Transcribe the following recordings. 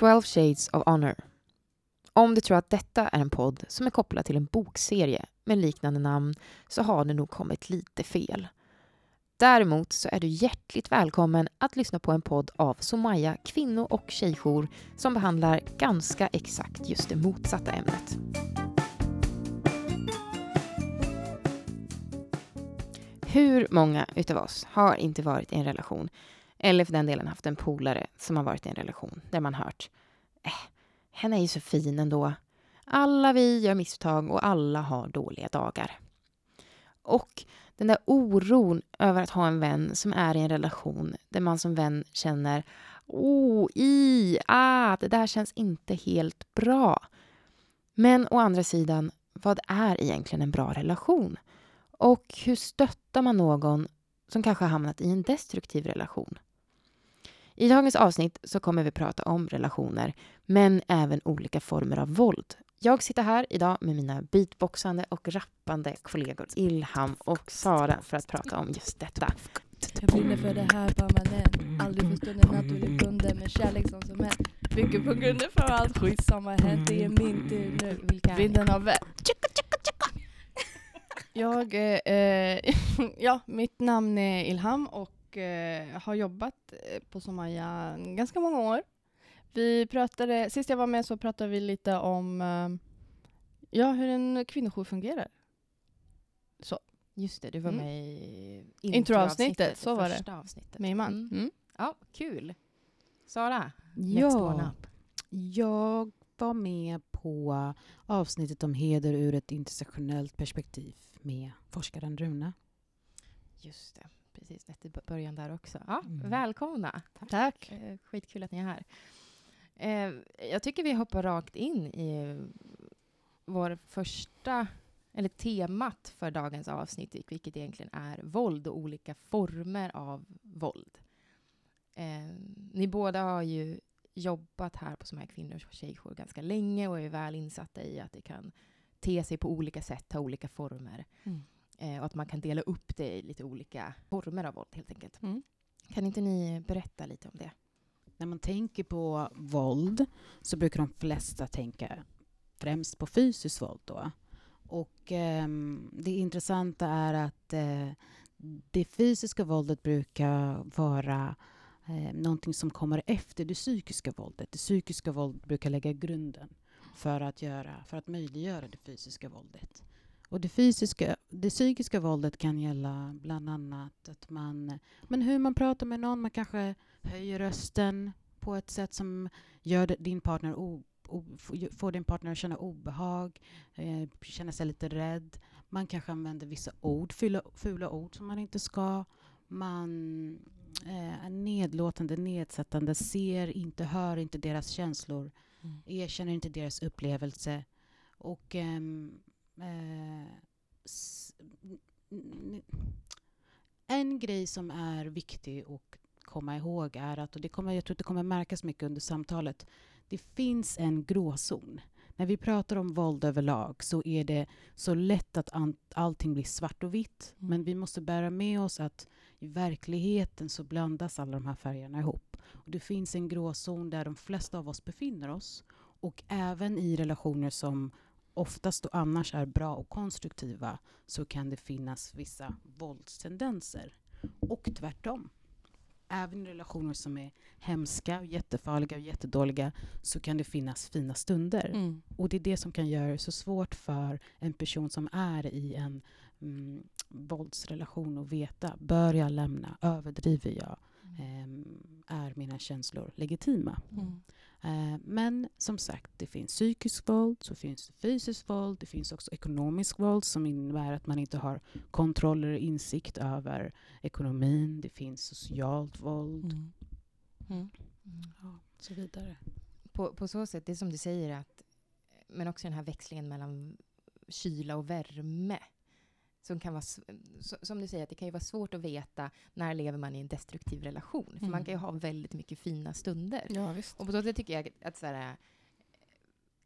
12 Shades of Honor. Om du tror att detta är en podd som är kopplad till en bokserie med liknande namn så har du nog kommit lite fel. Däremot så är du hjärtligt välkommen att lyssna på en podd av Somaya kvinno och tjejjour som behandlar ganska exakt just det motsatta ämnet. Hur många utav oss har inte varit i en relation eller för den delen haft en polare som har varit i en relation där man hört eh, henne är ju så fin ändå. Alla vi gör misstag och alla har dåliga dagar. Och den där oron över att ha en vän som är i en relation där man som vän känner oh, i, ah, det där känns inte helt bra. Men å andra sidan, vad är egentligen en bra relation? Och hur stöttar man någon som kanske har hamnat i en destruktiv relation? I dagens avsnitt så kommer vi prata om relationer, men även olika former av våld. Jag sitter här idag med mina beatboxande och rappande kollegor Ilham och Sara för att prata om just detta. Jag brinner för det här permanent Aldrig för stunden naturlig bunden med kärlek som cement Bygger på grunden för allt skit som har hänt Det är min tur nu. Vilka Vinden har vänt. Jag, eh, eh, ja, mitt namn är Ilham och eh, har jobbat eh, på Somaya ganska många år. Vi pratade, sist jag var med så pratade vi lite om eh, ja, hur en kvinnojour fungerar. Just det, du var Mm. med i Introavsnittet, så var det. första avsnittet. Med man. Mm. Mm. Ja, kul. Sara, next one Ja, up. jag var med på avsnittet om heder ur ett intersektionellt perspektiv med forskaren Runa. Just det, precis rätt i början där också. Ja, Mm. Välkomna. Tack. Eh, Skitkul att ni är här. Eh, jag tycker vi hoppar rakt in i vår första, eller temat för dagens avsnitt, vilket egentligen är våld och olika former av våld. Eh, ni båda har ju jobbat här på Som här kvinnors och tjejjour ganska länge och är väl insatta i att det kan te sig på olika sätt, ha olika former. Mm. Eh, och att man kan dela upp det i lite olika former av våld helt enkelt. Mm. Kan inte ni berätta lite om det? När man tänker på våld så brukar de flesta tänka främst på fysiskt våld. Då. Och ehm, det intressanta är att eh, det fysiska våldet brukar vara eh, någonting som kommer efter det psykiska våldet. Det psykiska våldet brukar lägga grunden för att, göra, för att möjliggöra det fysiska våldet. Och det, fysiska, det psykiska våldet kan gälla bland annat att man, men hur man pratar med någon. Man kanske höjer rösten på ett sätt som gör din partner o, o, får din partner att känna obehag, eh, känna sig lite rädd. Man kanske använder vissa ord, fula, fula ord som man inte ska. Man eh, är nedlåtande, nedsättande, ser inte, hör inte deras känslor, erkänner inte deras upplevelse. Och n- en grej som är viktig att komma ihåg är att, och det kommer, jag tror att det kommer märkas mycket under samtalet, det finns en gråzon. När vi pratar om våld överlag så är det så lätt att allting blir svart och vitt. Mm. Men vi måste bära med oss att i verkligheten så blandas alla de här färgerna ihop. Och det finns en gråzon där de flesta av oss befinner oss. Och även i relationer som oftast och annars är bra och konstruktiva så kan det finnas vissa våldstendenser. Och tvärtom. Även i relationer som är hemska, jättefarliga och jättedåliga så kan det finnas fina stunder. Mm. Och det är det som kan göra det så svårt för en person som är i en mm, våldsrelation att veta. Bör jag lämna? Överdriver jag? Ehm, är mina känslor legitima? Mm. Eh, Men som sagt, det finns psykiskt våld, så finns det fysiskt våld, det finns också ekonomiskt våld som innebär att man inte har kontroll eller insikt över ekonomin. Det finns socialt våld Mm. Mm. och så vidare. På, på så sätt, det är som du säger, att, men också den här växlingen mellan kyla och värme. Som, kan vara, som du säger, att det kan ju vara svårt att veta när lever man i en destruktiv relation. För man Mm. kan ju ha väldigt mycket fina stunder. Ja. Och på så sätt tycker jag att så här,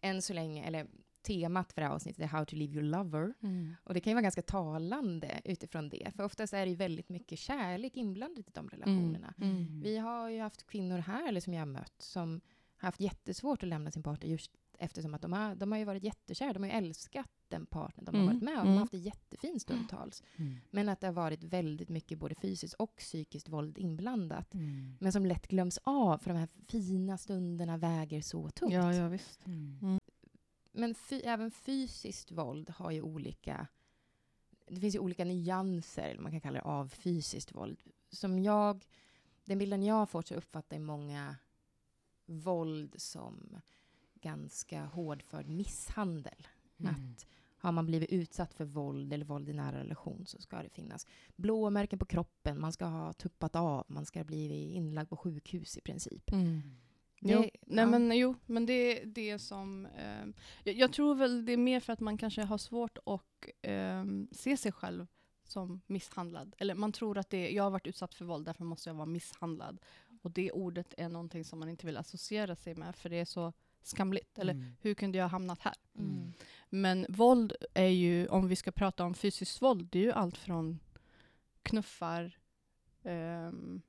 än så länge, eller temat för det här avsnittet är How to leave your lover. Mm. Och det kan ju vara ganska talande utifrån det. För oftast är det ju väldigt mycket kärlek inblandat i de relationerna. Mm. Vi har ju haft kvinnor här, eller som jag har mött, som haft jättesvårt att lämna sin partner just eftersom att de har, de har ju varit jättekära. De har ju älskat den partner de Mm. har varit med om. De Mm. har haft det jättefint stundtals. Mm. Men att det har varit väldigt mycket både fysiskt och psykiskt våld inblandat. Mm. Men som lätt glöms av, för de här fina stunderna väger så tungt. Ja, ja visst. Mm. Men fy, även fysiskt våld har ju olika... Det finns ju olika nyanser, eller man kan kalla det, av fysiskt våld. Som jag... Den bilden jag får så uppfattar jag många våld som ganska hårdförd misshandel. Mm. Att har man blivit utsatt för våld eller våld i nära relation så ska det finnas blåmärken på kroppen, man ska ha tuppat av, man ska bli inlagd på sjukhus i princip. Mm. Det- jo, nej ja. men jo, men det är det som... Eh, jag, jag tror väl det är mer för att man kanske har svårt att eh, se sig själv som misshandlad. Eller man tror att det, jag har varit utsatt för våld, därför måste jag vara misshandlad. Och det ordet är någonting som man inte vill associera sig med, för det är så skamligt. Eller Mm. hur kunde jag ha hamnat här? Mm. Men våld är ju, om vi ska prata om fysiskt våld, det är ju allt från knuffar, ehm,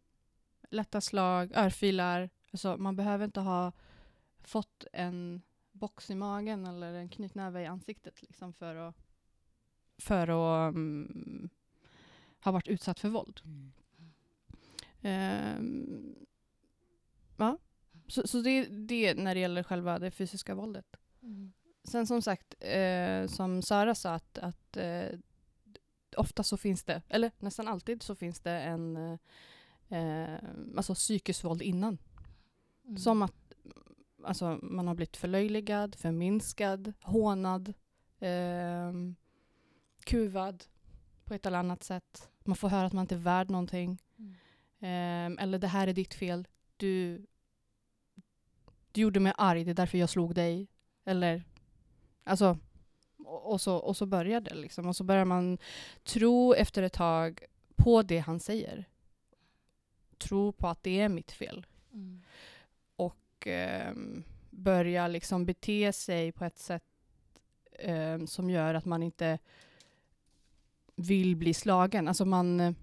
lätta slag, örfilar. Alltså, man behöver inte ha fått en box i magen eller en knytnäve i ansiktet liksom, för att, för att mm, ha varit utsatt för våld. Mm. Ehm, ja. Så, så det det när det gäller själva det fysiska våldet. Mm. Sen som sagt, eh, som Sara sa, att, att eh, ofta så finns det, eller nästan alltid så finns det en eh, eh, alltså psykiskt våld innan. Mm. Som att alltså, man har blivit förlöjligad, förminskad, hånad, eh, kuvad på ett eller annat sätt. Man får höra att man inte är värd någonting. Mm. Eh, eller det här är ditt fel. Du, du gjorde mig arg, det är därför jag slog dig. Eller, alltså, och, och, så, och så börjar det liksom. Och så börjar man tro efter ett tag på det han säger. Tro på att det är mitt fel. Mm. Och ehm, börja liksom bete sig på ett sätt ehm, som gör att man inte vill bli slagen. Alltså man, eh,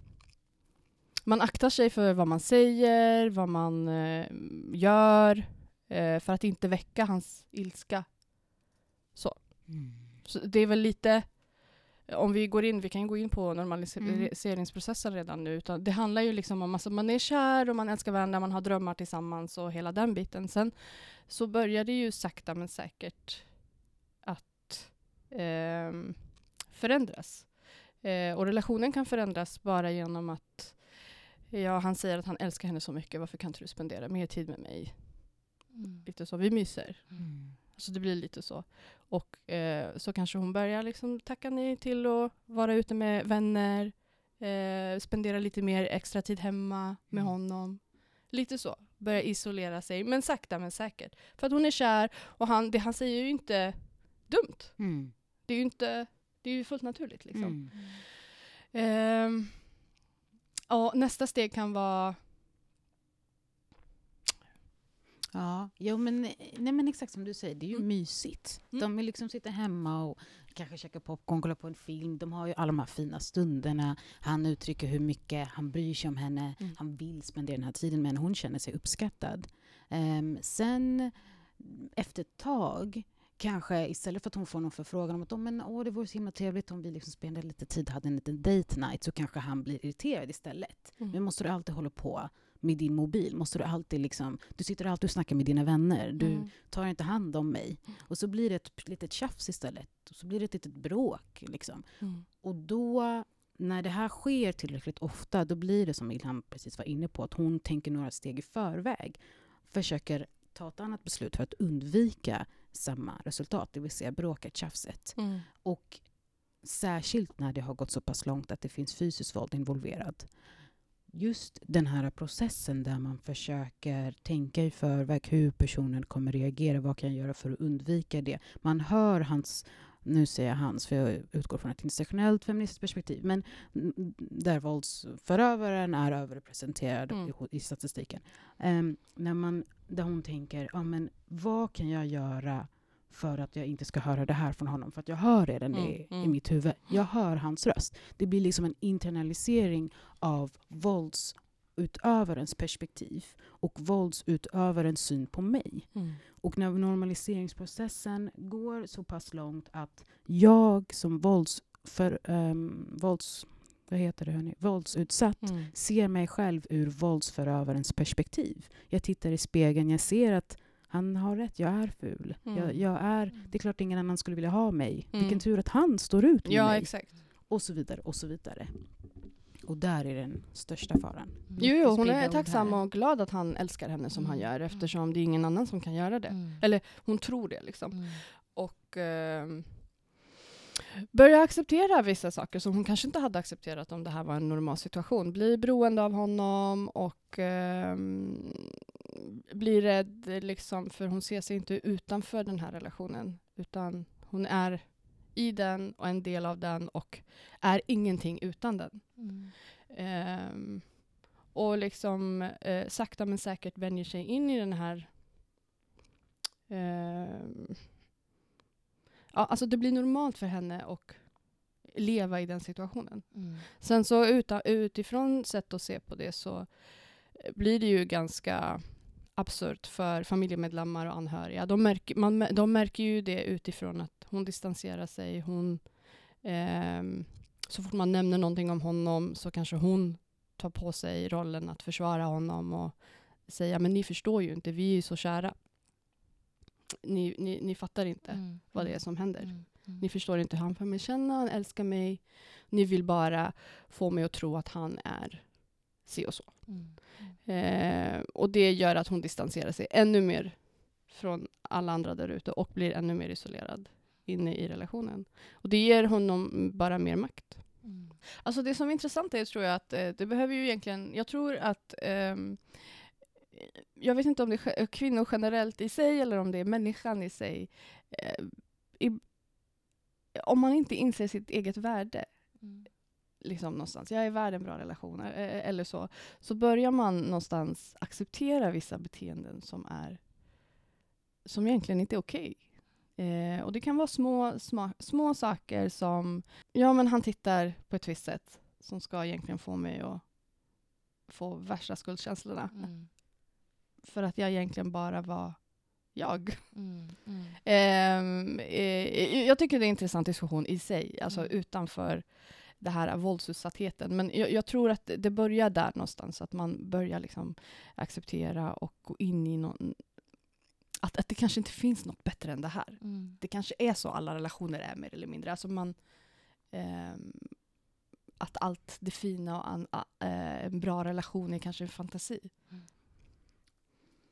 man aktar sig för vad man säger, vad man eh, gör, eh, för att inte väcka hans ilska. Mm. Så det är väl lite, om vi går in, vi kan gå in på Mm. normaliseringsprocessen redan nu, utan det handlar ju liksom om, alltså man är kär och man älskar varandra, man har drömmar tillsammans och hela den biten. Sen så börjar det ju sakta men säkert att ehm, förändras. Eh, och relationen kan förändras bara genom att ja, han säger att han älskar henne så mycket, varför kan inte du spendera mer tid med mig? Mm. Lite så, vi myser. Mm. Så det blir lite så. Och eh, så kanske hon börjar liksom tacka nej till att vara ute med vänner, eh, spendera lite mer extra tid hemma med Mm. honom. Lite så. Börja isolera sig, men sakta men säkert. För att hon är kär och han, det han säger är ju inte dumt. Mm. Det är ju, inte, det är ju fullt naturligt. Liksom. Ja, nästa steg kan vara Ja, jo, men, nej, men exakt som du säger, det är ju Mm. mysigt. Mm. De vill liksom sitta hemma och kanske käka popcorn, kolla på en film. De har ju alla de här fina stunderna. Han uttrycker hur mycket han bryr sig om henne. Mm. Han vill spendera den här tiden henne. Hon känner sig uppskattad. Ehm, sen efter ett tag, kanske istället för att hon får någon förfrågan om att "Åh, men, åh, det vore så himla trevligt om vi liksom spenderade lite tid hade en liten date night, så kanske han blir irriterad istället. Mm. Men måste du alltid hålla på med din mobil? Måste du alltid liksom, du sitter alltid och snackar med dina vänner. Du Mm. tar inte hand om mig. Och så blir det ett litet tjafs istället. Och så blir det ett litet bråk. Liksom. Mm. Och då, när det här sker tillräckligt ofta, då blir det som Ilham precis var inne på, att hon tänker några steg i förväg. Försöker ta ett annat beslut för att undvika samma resultat, det vill säga bråket, tjafset. Mm. Och särskilt när det har gått så pass långt att det finns fysiskt våld involverat. Just den här processen där man försöker tänka i förväg hur personen kommer reagera, vad kan jag göra för att undvika det? Man hör hans, nu säger jag hans för jag utgår från ett intersektionellt feministiskt perspektiv, men där våldsförövaren är överrepresenterad Mm. i, i statistiken. Ehm, när man, där hon tänker, ja, men vad kan jag göra för att jag inte ska höra det här från honom. För att jag hör redan det Mm, mm. i mitt huvud. Jag hör hans röst. Det blir liksom en internalisering av våldsutövarens perspektiv och våldsutövarens syn på mig. Mm. Och när normaliseringsprocessen går så pass långt att jag som vålds, för, ehm, vålds, vad heter det, hörni? våldsutsatt Mm. ser mig själv ur våldsförövarens perspektiv. Jag tittar i spegeln, jag ser att han har rätt, jag är ful. Mm. Jag, jag är, det är klart ingen annan skulle vilja ha mig. Mm. Vilken tur att han står ut med Ja, mig. exakt. Och så vidare, och så vidare. Och där är den största faran. Jo, jo, hon är tacksam och glad att han älskar henne som han Mm. gör eftersom det är ingen annan som kan göra det. Mm. Eller hon tror det liksom. Mm. Och ehm, börja acceptera vissa saker som hon kanske inte hade accepterat om det här var en normal situation. Bli beroende av honom och um, bli rädd liksom, för hon ser sig inte utanför den här relationen utan hon är i den och en del av den och är ingenting utan den. Mm. Ehm, och liksom eh, sakta men säkert vänjer sig in i den här... ehm, ja, alltså det blir normalt för henne att leva i den situationen. Mm. Sen så uta, utifrån sätt att se på det så blir det ju ganska absurt för familjemedlemmar och anhöriga. De märker, man, de märker ju det utifrån att hon distanserar sig. Hon, ehm, så fort man nämner någonting om honom så kanske hon tar på sig rollen att försvara honom och säga men ni förstår ju inte, vi är ju så kära. Ni, ni, ni fattar inte Mm. vad det är som händer. Mm. Mm. Ni förstår inte hur han får mig känna, han älskar mig. Ni vill bara få mig att tro att han är si och så. Mm. Eh, och det gör att hon distanserar sig ännu mer från alla andra där ute och blir ännu mer isolerad inne i relationen. Och det ger honom bara mer makt. Mm. Alltså det som är intressant är tror jag att eh, det behöver ju egentligen, jag tror att ehm, jag vet inte om det är kvinnor generellt i sig eller om det är människan i sig. Eh, i, om man inte inser sitt eget värde Mm. Liksom någonstans, jag är värd en bra relation eh, eller så, så börjar man någonstans acceptera vissa beteenden som är som egentligen inte är okej. Eh, och det kan vara små, små, små saker som, ja men han tittar på ett visst sätt som ska egentligen få mig att få värsta skuldkänslorna. Mm. För att jag egentligen bara var jag. Mm. Mm. Ehm, eh, jag tycker det är en intressant diskussion i sig, alltså Mm. utanför det här våldsutsattheten. Men jag, jag tror att det börjar där någonstans, att man börjar liksom acceptera och gå in i någon... Att, att det kanske inte finns något bättre än det här. Mm. Det kanske är så alla relationer är mer eller mindre. Alltså man, ehm, att allt det fina och an, eh, en bra relation är kanske en fantasi.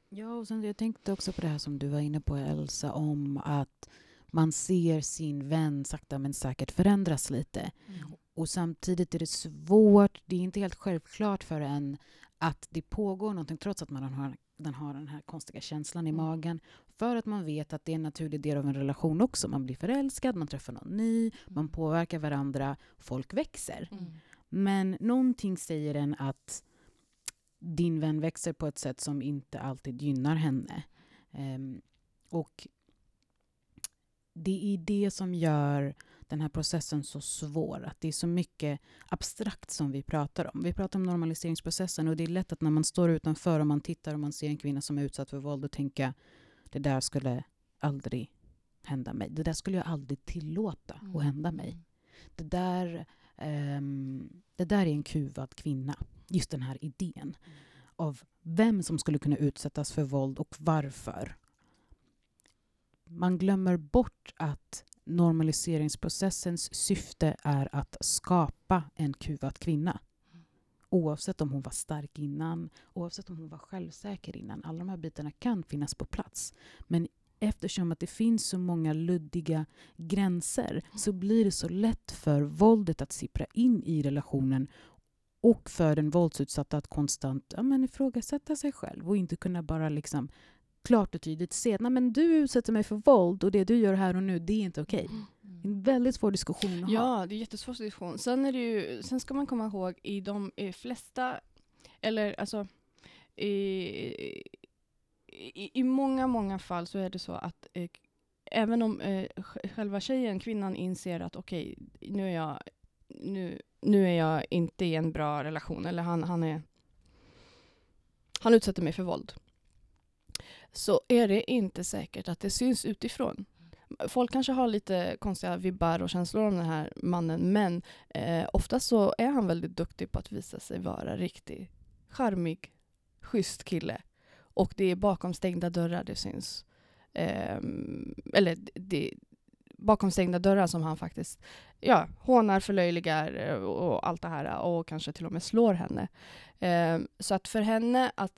Ja, och sen jag tänkte också på det här som du var inne på Elsa, om att man ser sin vän sakta men säkert förändras lite. Mm. Och samtidigt är det svårt, det är inte helt självklart för en att det pågår någonting trots att man har, den har den här konstiga känslan i Mm. magen. För att man vet att det är en naturlig del av en relation också. Man blir förälskad, man träffar någon ny, man påverkar varandra, folk växer. Mm. Men någonting säger en att din vän växer på ett sätt som inte alltid gynnar henne. Ehm, och det är det som gör den här processen så svår. Att det är så mycket abstrakt som vi pratar om. Vi pratar om normaliseringsprocessen och det är lätt att när man står utanför och man tittar och man ser en kvinna som är utsatt för våld och tänka det där skulle aldrig hända mig. Det där skulle jag aldrig tillåta Mm. att hända mig. Det där, ehm, det där är en kuvad kvinna. Just den här idén av vem som skulle kunna utsättas för våld och varför. Man glömmer bort att normaliseringsprocessens syfte är att skapa en kuvad kvinna. Oavsett om hon var stark innan, oavsett om hon var självsäker innan. Alla de här bitarna kan finnas på plats. Men eftersom att det finns så många luddiga gränser så blir det så lätt för våldet att sippra in i relationen och för den våldsutsatta att konstant ja, men ifrågasätta sig själv och inte kunna bara liksom klart och tydligt se att men du utsätter mig för våld och det du gör här och nu, det är inte okej. Det är en väldigt svår diskussion att ha. Ja, det är jättesvår diskussion. Sen, är det ju, sen ska man komma ihåg i de i flesta, eller alltså i, i, i många, många fall så är det så att eh, även om eh, sj- själva tjejen, kvinnan, inser att okej, nu är jag nu, nu är jag inte i en bra relation, eller han, han är han utsätter mig för våld. Så är det inte säkert att det syns utifrån. Folk kanske har lite konstiga vibbar och känslor om den här mannen men eh, ofta så är han väldigt duktig på att visa sig vara riktigt charmig, schysst kille. Och det är bakom stängda dörrar det syns. Eh, eller det, bakom stängda dörrar som han faktiskt ja, hånar, förlöjligar eh, och allt det här och kanske till och med slår henne. Eh, så att för henne att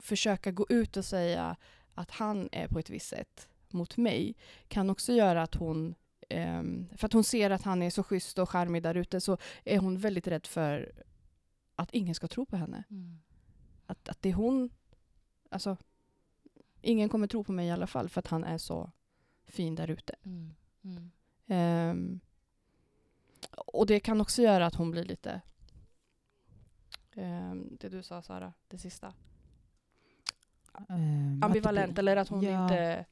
försöka gå ut och säga att han är på ett visst sätt mot mig kan också göra att hon eh, för att hon ser att han är så schysst och charmig där ute så är hon väldigt rädd för att ingen ska tro på henne. Mm. Att, att det är hon... Alltså, ingen kommer tro på mig i alla fall för att han är så fin där ute. Mm. Mm. Um, och det kan också göra att hon blir lite... Um, det du sa Sara, det sista. Att Ambivalent, eller att hon Ja. inte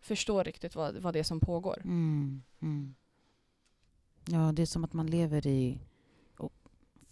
förstår riktigt vad, vad det är som pågår. Mm, mm. Ja, det är som att man lever i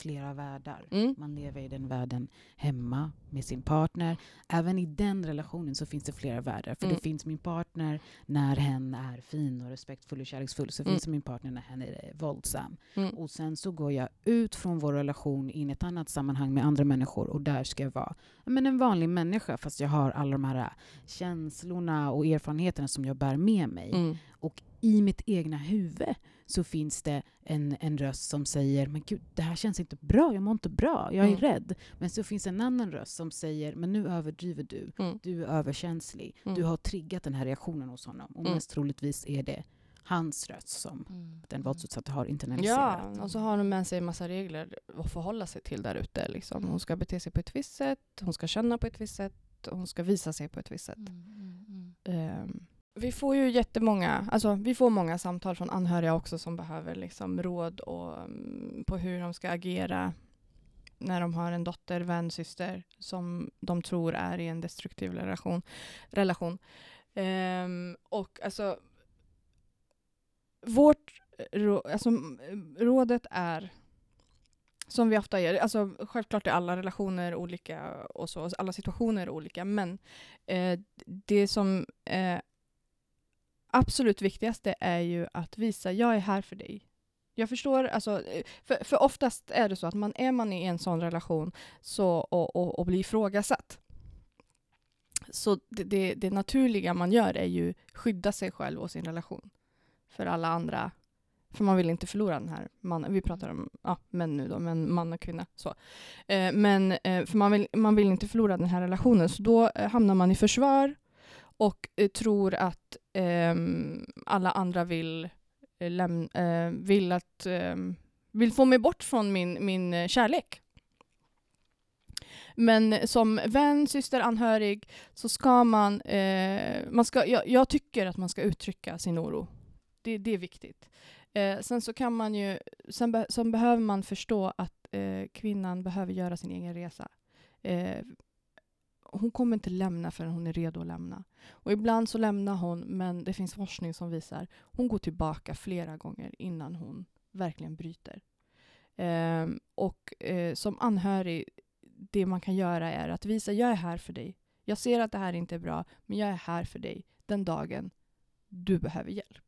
flera världar. Mm. Man lever i den världen hemma med sin partner. Även i den relationen så finns det flera världar. För Mm. det finns min partner när hen är fin och respektfull och kärleksfull. Så Mm. finns det min partner när hen är våldsam. Mm. Och sen så går jag ut från vår relation in i ett annat sammanhang med andra människor och där ska jag vara men en vanlig människa fast jag har alla de här känslorna och erfarenheterna som jag bär med mig. Mm. Och i mitt egna huvud så finns det en, en röst som säger men gud, det här känns inte bra, jag mår inte bra, jag är Mm. rädd. Men så finns en annan röst som säger men nu överdriver du, Mm. du är överkänslig. Mm. Du har triggat den här reaktionen hos honom. Och Mm. mest troligtvis är det hans röst som Mm. den våldsutsatta har Ja, internaliserat. och så har hon med sig en massa regler att förhålla sig till där ute. Liksom. Hon ska bete sig på ett visst sätt, hon ska känna på ett visst sätt, hon ska visa sig på ett visst sätt. Mm. Vi får ju jättemånga, alltså vi får många samtal från anhöriga också som behöver liksom råd och, mm, på hur de ska agera när de har en dotter, vän, syster som de tror är i en destruktiv relation. relation. Um, och alltså vårt alltså, rådet är som vi ofta gör, alltså självklart är alla relationer olika och så, alla situationer är olika, men eh, det som eh, absolut viktigaste är ju att visa, jag är här för dig. Jag förstår, alltså, eh, för, för oftast är det så att man är man i en sån relation så, och, och, och blir ifrågasatt, så det, det, det naturliga man gör är ju skydda sig själv och sin relation för alla andra. För man vill inte förlora den här mannen. Vi pratar om ja, män nu då, men man och kvinna. Så. Eh, men eh, för man vill, man vill inte förlora den här relationen, så då eh, hamnar man i försvar och eh, tror att Ehm, alla andra vill, eh, läm- eh, vill, att, ehm, vill få mig bort från min, min eh, kärlek. Men som vän, syster, anhörig så ska man... Eh, man ska, jag, jag tycker att man ska uttrycka sin oro. Det, det är viktigt. Eh, sen så kan man ju... Sen, be, sen behöver man förstå att eh, kvinnan behöver göra sin egen resa. Hon kommer inte lämna förrän hon är redo att lämna. Och ibland så lämnar hon, men det finns forskning som visar hon går tillbaka flera gånger innan hon verkligen bryter. Eh, och eh, som anhörig, det man kan göra är att visa, jag är här för dig. Jag ser att det här inte är bra, men jag är här för dig den dagen du behöver hjälp.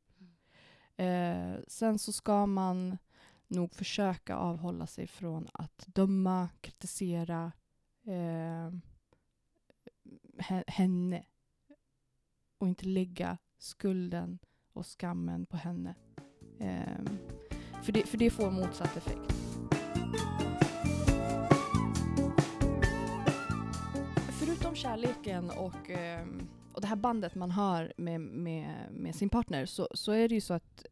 Eh, sen så ska man nog försöka avhålla sig från att döma, kritisera eh, henne och inte lägga skulden och skammen på henne. Eh, för, det, för det får motsatt effekt. Förutom kärleken och, eh, och det här bandet man har med, med, med sin partner så, så är det ju så att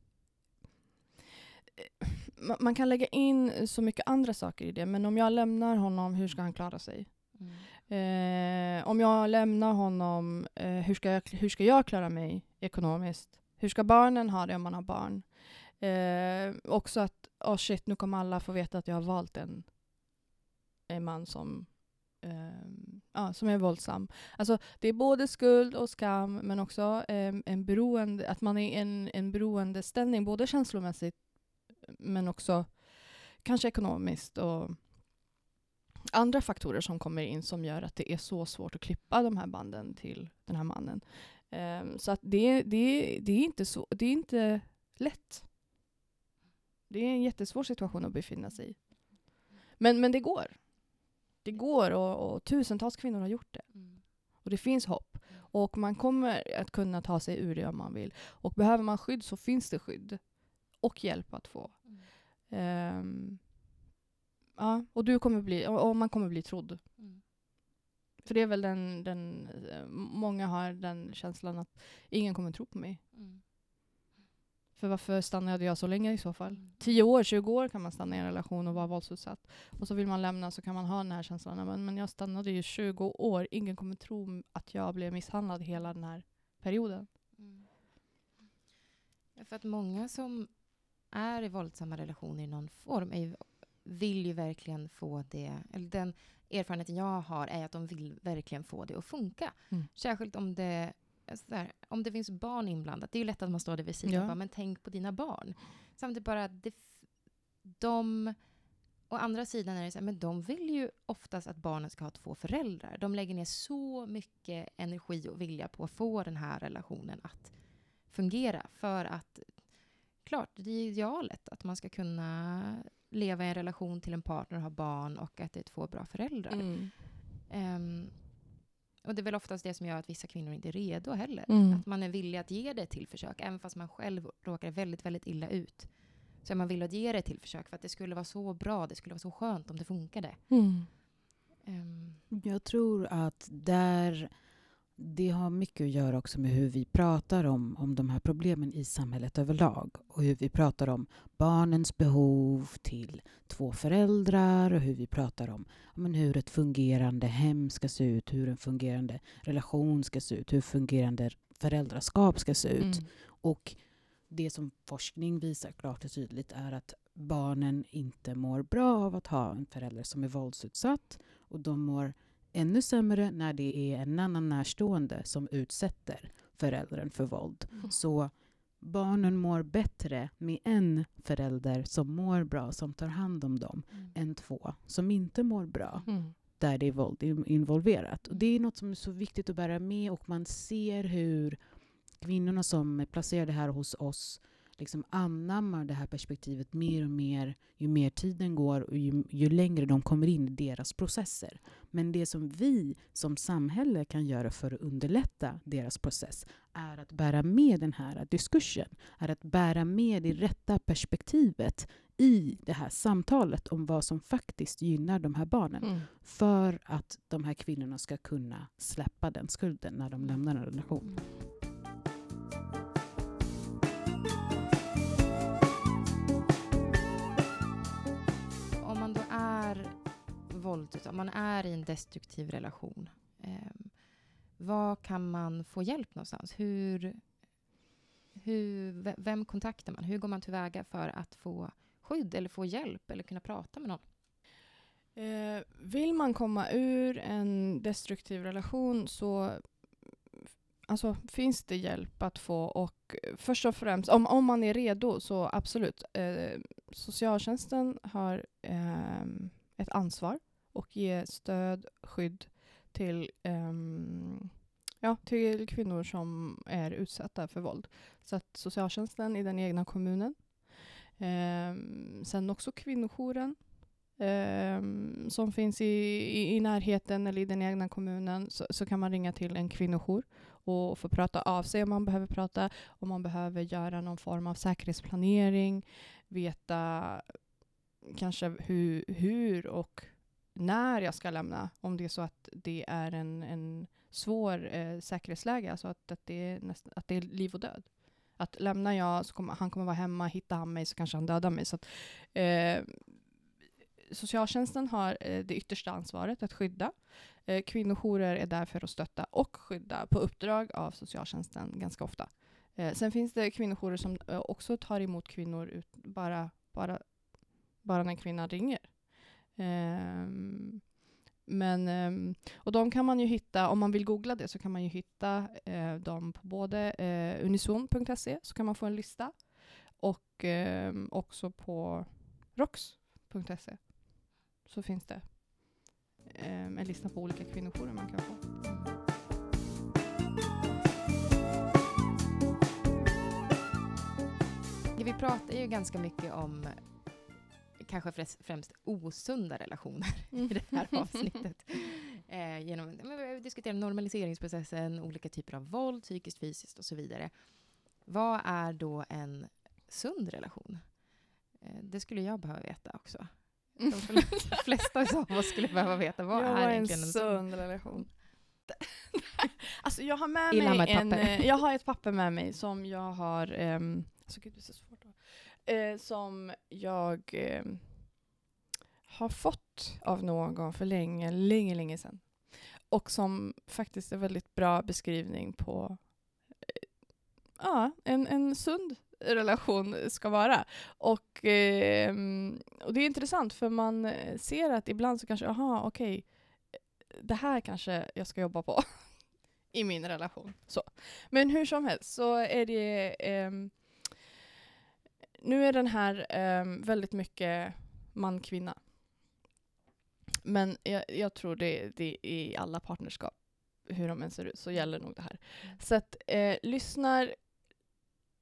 eh, man, man kan lägga in så mycket andra saker i det, men om jag lämnar honom, hur ska han klara sig? Mm. Eh, om jag lämnar honom, eh, hur, ska jag, hur ska jag klara mig ekonomiskt? Hur ska barnen ha det om man har barn? Eh, också att, oh shit, nu kommer alla få veta att jag har valt en, en man som, eh, ja, som är våldsam. Alltså, det är både skuld och skam, men också eh, en beroende, att man är i en, en beroendeställning, både känslomässigt, men också kanske ekonomiskt. Och, andra faktorer som kommer in som gör att det är så svårt att klippa de här banden till den här mannen. Um, så att det, det, det, är inte så, det är inte lätt. Det är en jättesvår situation att befinna sig i. Men, men det går. Det går och, och tusentals kvinnor har gjort det. Mm. Och det finns hopp. Och man kommer att kunna ta sig ur det om man vill. Och behöver man skydd så finns det skydd. Och hjälp att få. Mm. Um, ja, och, du kommer bli, och, man kommer bli trodd. Mm. För det är väl den, den, många har den känslan att ingen kommer tro på mig. Mm. För varför stannade jag så länge i så fall? Mm. 10 år, 20 år kan man stanna i en relation och vara våldsutsatt. Och så vill man lämna så kan man ha den här känslan. Men, men jag stannade ju 20 år. Ingen kommer tro att jag blev misshandlad hela den här perioden. Mm. För att många som är i våldsamma relationer i någon form är ju, vill ju verkligen få det, eller den erfarenheten jag har är att de vill verkligen få det att funka. Mm. Särskilt om det där, om det finns barn inblandat, det är ju lätt att man står där vid sidan ja. och bara, men tänk på dina barn. Samtidigt bara, det, de... Å andra sidan är det så här, men de vill ju oftast att barnen ska ha två föräldrar. De lägger ner så mycket energi och vilja på att få den här relationen att fungera. För att, klart, det är idealet att man ska kunna leva i en relation till en partner och ha barn och att det är två bra föräldrar. Mm. Um, och det är väl oftast det som gör att vissa kvinnor inte är redo heller. Mm. Att man är villig att ge det till försök, även fast man själv råkar väldigt, väldigt illa ut. Så är man villig att ge det till försök för att det skulle vara så bra, det skulle vara så skönt om det funkade. Mm. Um. Jag tror att där det har mycket att göra också med hur vi pratar om, om de här problemen i samhället överlag och hur vi pratar om barnens behov till två föräldrar och hur vi pratar om men, hur ett fungerande hem ska se ut, hur en fungerande relation ska se ut, hur fungerande föräldraskap ska se ut. Mm. Och det som forskning visar klart och tydligt är att barnen inte mår bra av att ha en förälder som är våldsutsatt och de mår ännu sämre när det är en annan närstående som utsätter föräldern för våld. Mm. Så barnen mår bättre med en förälder som mår bra, som tar hand om dem, mm. än två som inte mår bra, mm. där det är våld involverat. Och det är något som är så viktigt att bära med och man ser hur kvinnorna som är placerade här hos oss liksom anammar det här perspektivet mer och mer ju mer tiden går och ju, ju, längre de kommer in i deras processer. Men det som vi som samhälle kan göra för att underlätta deras process är att bära med den här diskursen, är att bära med det rätta perspektivet i det här samtalet om vad som faktiskt gynnar de här barnen. Mm. För att de här kvinnorna ska kunna släppa den skulden när de lämnar en relation. Våld, man är i en destruktiv relation, eh, var kan man få hjälp någonstans? Hur, hur, vem kontaktar man? Hur går man tillväga för att få skydd eller få hjälp eller kunna prata med någon? Eh, vill man komma ur en destruktiv relation så alltså, finns det hjälp att få. Och först och främst, om, om man är redo så absolut. Eh, socialtjänsten har eh, ett ansvar och ge stöd, skydd till, um, ja, till kvinnor som är utsatta för våld. Så att socialtjänsten i den egna kommunen. Um, sen också kvinnojouren um, som finns i, i, i, närheten eller i den egna kommunen så, så, kan man ringa till en kvinnojour och få prata av sig om man behöver prata, om man behöver göra någon form av säkerhetsplanering, veta kanske hur, hur och när jag ska lämna, om det är så att det är en, en svår eh, säkerhetsläge, alltså att, att, det är näst, att det är liv och död. Att lämnar jag så kommer han kommer vara hemma, hittar han mig så kanske han dödar mig. Så att, eh, socialtjänsten har eh, det yttersta ansvaret att skydda. Eh, kvinnojourer är där för att stötta och skydda på uppdrag av socialtjänsten ganska ofta. Eh, sen finns det kvinnojourer som eh, också tar emot kvinnor ut, bara, bara, bara när kvinnan ringer. Um, men, um, och de kan man ju hitta, om man vill googla det, så kan man ju hitta uh, dem på både eh, uh, unison.se, så kan man få en lista, och um, också på rox.se, så finns det eh, en lista på olika kvinnojourer man kan få. Vi pratar ju ganska mycket om kanske främst, osunda relationer i det här avsnittet. Eh, genom, men vi har diskuterat normaliseringsprocessen, olika typer av våld, psykiskt, fysiskt och så vidare. Vad är då en sund relation? Eh, det skulle jag behöva veta också. De fl- flesta av oss skulle behöva veta vad jag är egentligen en sund relation. alltså jag har med Illa mig med en, eh, jag har ett papper med mig som jag har, um, alltså gud det är så svårt eh, som jag eh, har fått av någon för länge, länge, länge sedan. Och som faktiskt är väldigt bra beskrivning på eh, ja, en, en sund relation ska vara. Och, eh, och det är intressant för man eh, ser att ibland så kanske, aha, okej, eh, det här kanske jag ska jobba på i min relation. Så. Men hur som helst så är det eh, nu är den här ehm, väldigt mycket man-kvinna. Men jag, jag tror det, det är i alla partnerskap, hur de än ser ut, så gäller nog det här. Så att eh, lyssnar,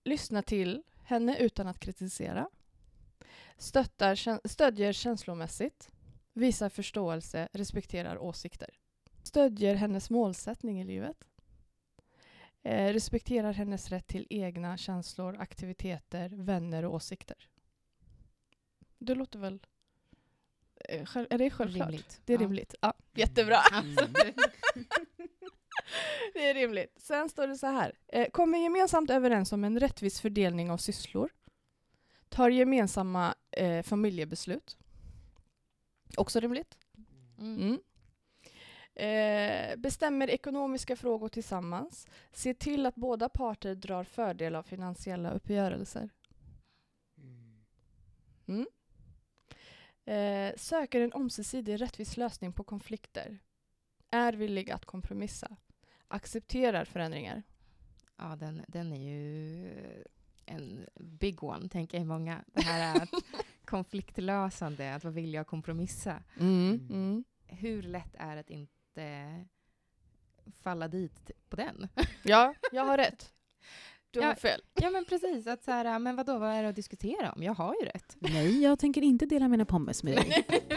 lyssna till henne utan att kritisera. Stöttar, stödjer känslomässigt. Visar förståelse, respekterar åsikter. Stödjer hennes målsättning i livet. Eh, respekterar hennes rätt till egna känslor, aktiviteter, vänner och åsikter. Det låter väl... Eh, själv, är det självklart? rimligt. Det är Ja. rimligt. Ja, jättebra. Absolut. Det är rimligt. Sen står det så här. Eh, kommer gemensamt överens om en rättvis fördelning av sysslor. Tar gemensamma eh, familjebeslut. Också rimligt. Mm. Mm. Eh, bestämmer ekonomiska frågor tillsammans. Ser till att båda parter drar fördel av finansiella uppgörelser. Mm. Eh, söker en ömsesidig rättvis lösning på konflikter. Är villig att kompromissa. Accepterar förändringar. Ja, den, den är ju en big one, tänker jag många. Det här är att konfliktlösande, att vara villig att kompromissa. Mm. Hur lätt är det att inte falla dit på den? Ja, jag har rätt. Du har Ja. fel. Ja, men precis. Att så här, men vadå, vad är det att diskutera om? Jag har ju rätt. Nej, jag tänker inte dela mina pommes med dig.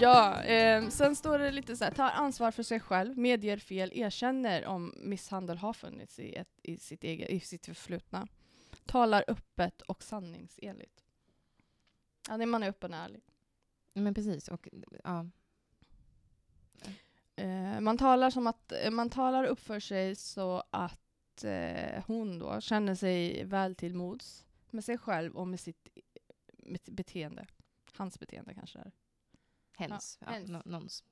Ja, eh, sen står det lite så här, tar ansvar för sig själv, medger fel, erkänner om misshandel har funnits i, ett, i, sitt, eget, i sitt förflutna. Talar öppet och sanningsenligt. Ja, det man är öppen och ärlig. Men precis. Och, ja. Eh, man talar som att, eh, man talar upp för sig så att eh, hon då känner sig väl till mods med sig själv och med sitt, beteende. Hans beteende kanske är. Hens. Ja,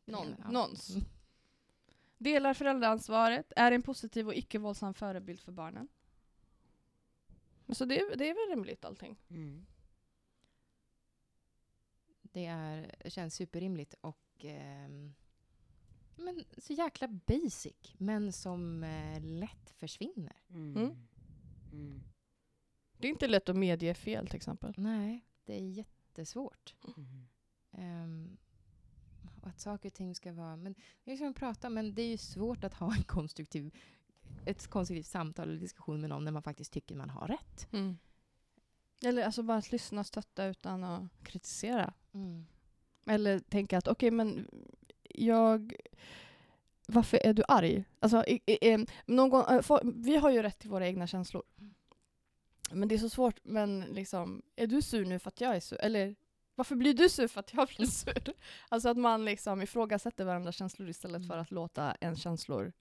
Ja, hens. Ja. någons. Mm. Delar föräldraansvaret, är en positiv och icke-våldsam förebild för barnen. Så det, det är väl rimligt allting. Mm. Det är, känns superrimligt och ehm, men så jäkla basic, men som eh, lätt försvinner. Mm. Mm. Mm. Det är inte lätt att medge fel till exempel. Nej, det är jättesvårt. Mm. Um, och att saker och ting ska vara... Men det är som att prata, men det är ju svårt att ha en konstruktiv, ett konstruktivt samtal eller diskussion med någon när man faktiskt tycker man har rätt. Eller alltså bara att lyssna och stötta utan att kritisera. Mm. Eller tänka att okej, men jag... Varför är du arg? Alltså, i, i, någon, eh, få- vi har ju rätt till våra egna känslor. Men det är så svårt, men liksom, är du sur nu för att jag är sur? Eller varför blir du sur för att jag blir sur? Alltså att man liksom ifrågasätter varandras känslor istället för Mm. att låta en känslor...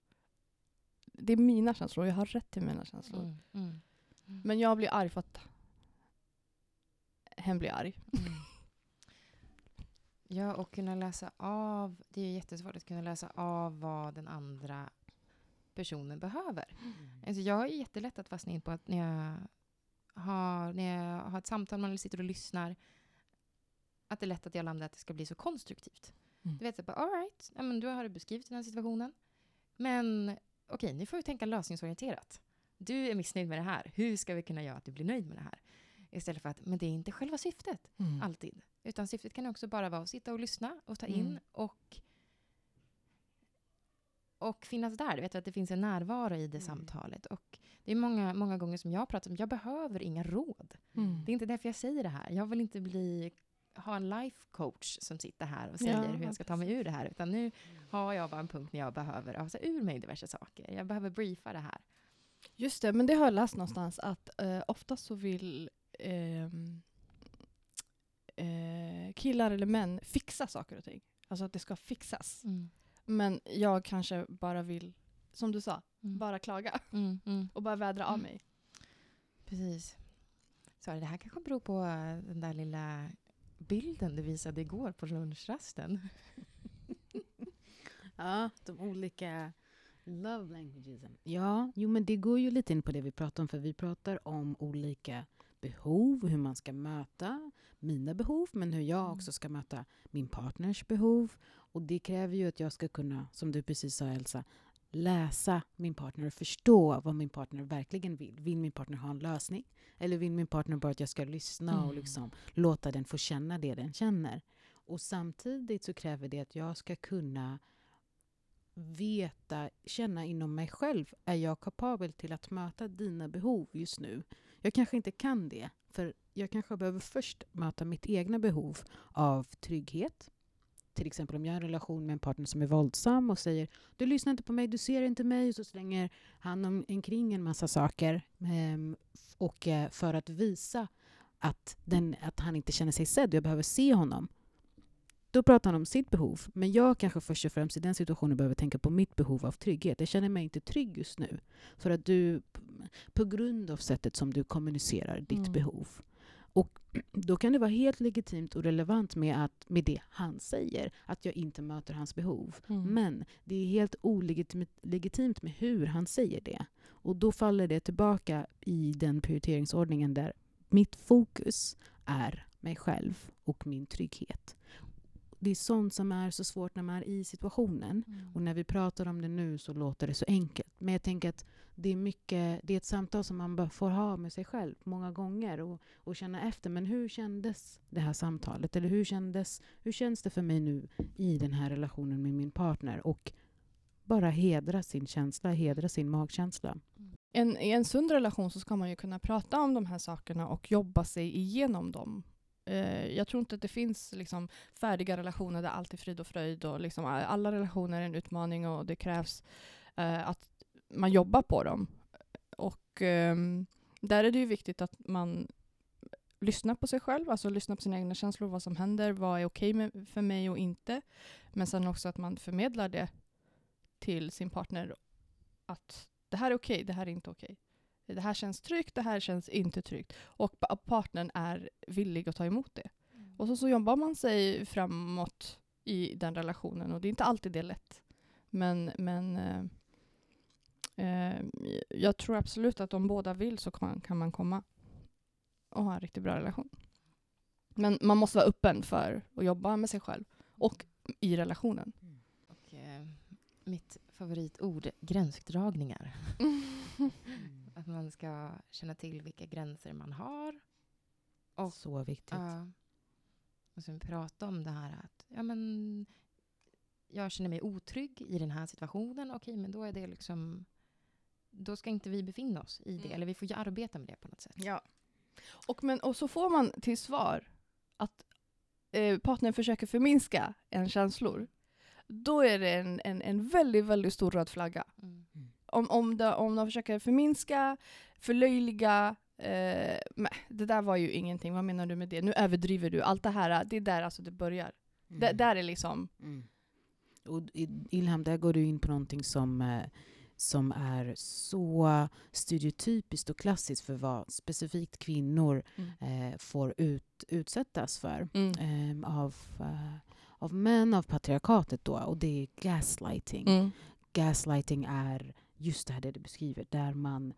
Det är mina känslor, jag har rätt till mina känslor. Mm. Mm. Men jag blir arg för att hen blir arg. Mm. Ja, och kunna läsa av. Det är ju jättesvårt att kunna läsa av vad den andra personen behöver. Alltså jag är jättelätt att fastna in på att när jag har, när jag har ett samtal, man sitter och lyssnar, att det är lätt att jag landar att det ska bli så konstruktivt. Mm. Du vet, så bara, all right, ja, men du har beskrivit den här situationen. Men okej, nu får vi tänka lösningsorienterat. du är missnöjd med det här. Hur ska vi kunna göra att du blir nöjd med det här? Istället för att, men det är inte själva syftet Mm. alltid. Utan syftet kan också bara vara att sitta och lyssna och ta Mm. in och, och finnas där. Du vet att det finns en närvaro i det Mm. samtalet. Och det är många, många gånger som jag pratar om, jag behöver inga råd. Mm. Det är inte därför jag säger det här. Jag vill inte bli, ha en life coach som sitter här och säger Ja, hur jag ska ta mig ur det här. Utan nu har jag bara en punkt när jag behöver ösa ur mig diverse saker. Jag behöver briefa det här. Just det, men det har jag läst någonstans att eh, oftast så vill ehm, eh, killar eller män fixa saker och ting. Alltså att det ska fixas. Men jag kanske bara vill, som du sa, Mm. bara klaga Mm, mm. och bara vädra av Mm. mig. Precis. Så det här kanske beror på eh, den där lilla bilden du visade igår på lunchrasten. Ja, de olika love languages. Ja, jo men det går ju lite in på det vi pratar om, för vi pratar om olika behov, hur man ska möta mina behov, men hur jag Mm. också ska möta min partners behov. Och det kräver ju att jag ska kunna, som du precis sa Elsa, läsa min partner och förstå vad min partner verkligen vill. Vill min partner ha en lösning? Eller vill min partner bara att jag ska lyssna och Mm. liksom låta den få känna det den känner? Och samtidigt så kräver det att jag ska kunna veta, känna inom mig själv, är jag kapabel till att möta dina behov just nu? Jag kanske inte kan det, för jag kanske behöver först möta mitt egna behov av trygghet. Till exempel om jag har en relation med en partner som är våldsam och säger du lyssnar inte på mig, du ser inte mig, och så slänger han om, omkring en massa saker ehm, och eh, för att visa att, den, att han inte känner sig sedd och jag behöver se honom. Då pratar han om sitt behov. Men jag kanske först och främst i den situationen behöver tänka på mitt behov av trygghet. Jag känner mig inte trygg just nu. För att du, på grund av sättet som du kommunicerar ditt Mm. behov. Och då kan det vara helt legitimt och relevant med, att, med det han säger, att jag inte möter hans behov. Mm. Men det är helt olegitimt legitimt med hur han säger det. Och då faller det tillbaka i den prioriteringsordningen där mitt fokus är mig själv och min trygghet. Det är sånt som är så svårt när man är i situationen. Och när vi pratar om det nu så låter det så enkelt. Men jag tänker att det är, mycket, det är ett samtal som man får ha med sig själv många gånger och, och känna efter. Men hur kändes det här samtalet? Eller hur, kändes, hur känns det för mig nu i den här relationen med min partner? Och bara hedra sin känsla, hedra sin magkänsla. En, I en sund relation så ska man ju kunna prata om de här sakerna och jobba sig igenom dem. Eh, jag tror inte att det finns liksom, färdiga relationer där allt är frid och fröjd. Och liksom, alla relationer är en utmaning och det krävs eh, att man jobbar på dem. Och eh, där är det ju viktigt att man lyssnar på sig själv, alltså lyssnar på sina egna känslor, vad som händer, vad är okej med, för mig och inte. Men sen också att man förmedlar det till sin partner att det här är okej, det här är inte okej. Det här känns tryggt, det här känns inte tryggt. Och pa- partnern är villig att ta emot det. Och så, så jobbar man sig framåt i den relationen och det är inte alltid det är lätt. Men, men eh, eh, jag tror absolut att om båda vill så kan, kan man komma och ha en riktigt bra relation. Men man måste vara öppen för att jobba med sig själv och i relationen. Och, eh, mitt favoritord, gränsdragningar. Att man ska känna till vilka gränser man har. Och, Så viktigt. ja, och sen prata om det här att ja, men, jag känner mig otrygg i den här situationen. Okej, men då är det liksom... Då ska inte vi befinna oss i det. Mm. Eller vi får ju arbeta med det på något sätt. Ja. Och, men, och så får man till svar att eh, partnern försöker förminska en känslor. Då är det en, en, en väldigt, väldigt stor röd flagga. Mm. Om, om, de, om de försöker förminska, förlöjliga, eh, men, det där var ju ingenting, vad menar du med det? Nu överdriver du. Allt det här, det är där alltså det börjar. Det, Mm. där är liksom... Mm. Och Ilham, där går du in på någonting som, eh, som är så stereotypiskt och klassiskt för vad specifikt kvinnor eh, får ut, utsättas för Mm. eh, av, eh, av män, av patriarkatet då. Och det är gaslighting. Mm. Gaslighting är just det här det du beskriver, där man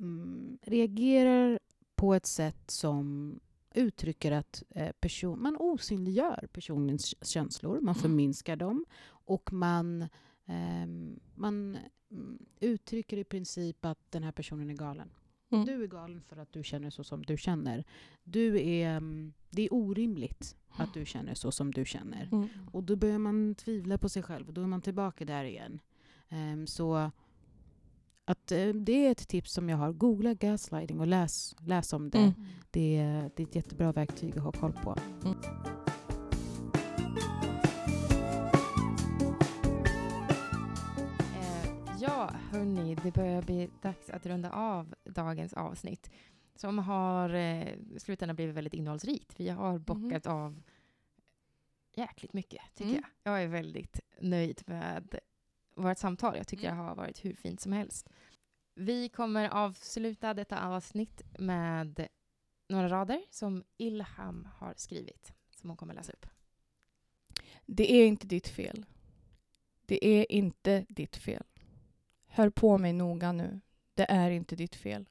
mm, reagerar på ett sätt som uttrycker att eh, person, man osynliggör personens känslor, man Mm. förminskar dem och man Ehm, man mm, uttrycker i princip att den här personen är galen. Mm. Du är galen för att du känner så som du känner. Du är, mm, det är orimligt att du känner så som du känner. Mm. Och då börjar man tvivla på sig själv och då är man tillbaka där igen. Ehm, så att, eh, det är ett tips som jag har. Googla gaslighting och läs, läs om det. Mm. Det, är, det är ett jättebra verktyg att ha koll på. Eh, ja, hörni, det börjar bli dags att runda av dagens avsnitt som har eh, slutändan blivit väldigt innehållsrikt. Vi har bockat av jäkligt mycket, tycker Mm. jag. Jag är väldigt nöjd med vårt samtal. Jag tycker Mm. det har varit hur fint som helst. Vi kommer avsluta detta avsnitt med några rader som Ilham har skrivit, som hon kommer läsa upp. Det är inte ditt fel. Det är inte ditt fel. Hör på mig noga nu. Det är inte ditt fel.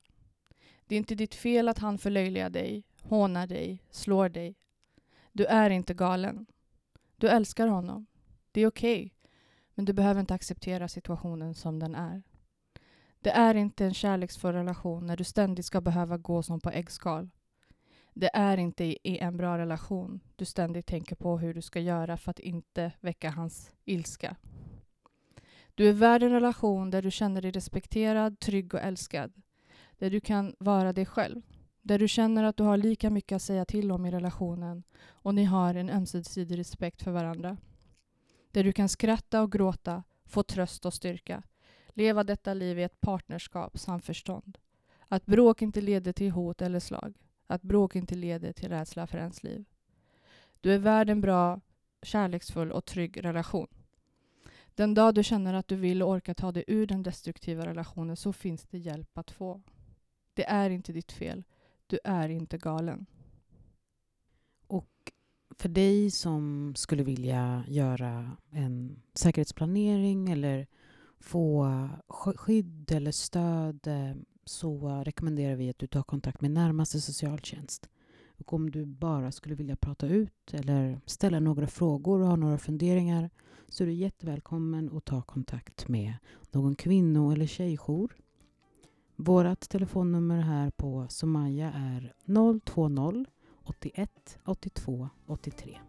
Det är inte ditt fel att han förlöjligar dig, hånar dig, slår dig. Du är inte galen. Du älskar honom. Det är okej. Men du behöver inte acceptera situationen som den är. Det är inte en kärleksfull relation när du ständigt ska behöva gå som på äggskal. Det är inte i en bra relation du ständigt tänker på hur du ska göra för att inte väcka hans ilska. Du är värd en relation där du känner dig respekterad, trygg och älskad. Där du kan vara dig själv. Där du känner att du har lika mycket att säga till om i relationen och ni har en ömsesidig respekt för varandra. Där du kan skratta och gråta, få tröst och styrka. Leva detta liv i ett partnerskap, samförstånd. Att bråk inte leder till hot eller slag. Att bråk inte leder till rädsla för ens liv. Du är värd en bra, kärleksfull och trygg relation. Den dag du känner att du vill och orkar ta dig ur den destruktiva relationen så finns det hjälp att få. Det är inte ditt fel. Du är inte galen. För dig som skulle vilja göra en säkerhetsplanering eller få skydd eller stöd eh, så rekommenderar vi att du tar kontakt med närmaste socialtjänst. Och om du bara skulle vilja prata ut eller ställa några frågor och ha några funderingar så är du jättevälkommen att ta kontakt med någon kvinno eller tjejjour. Vårt telefonnummer här på Somaya är 020 81 82 83.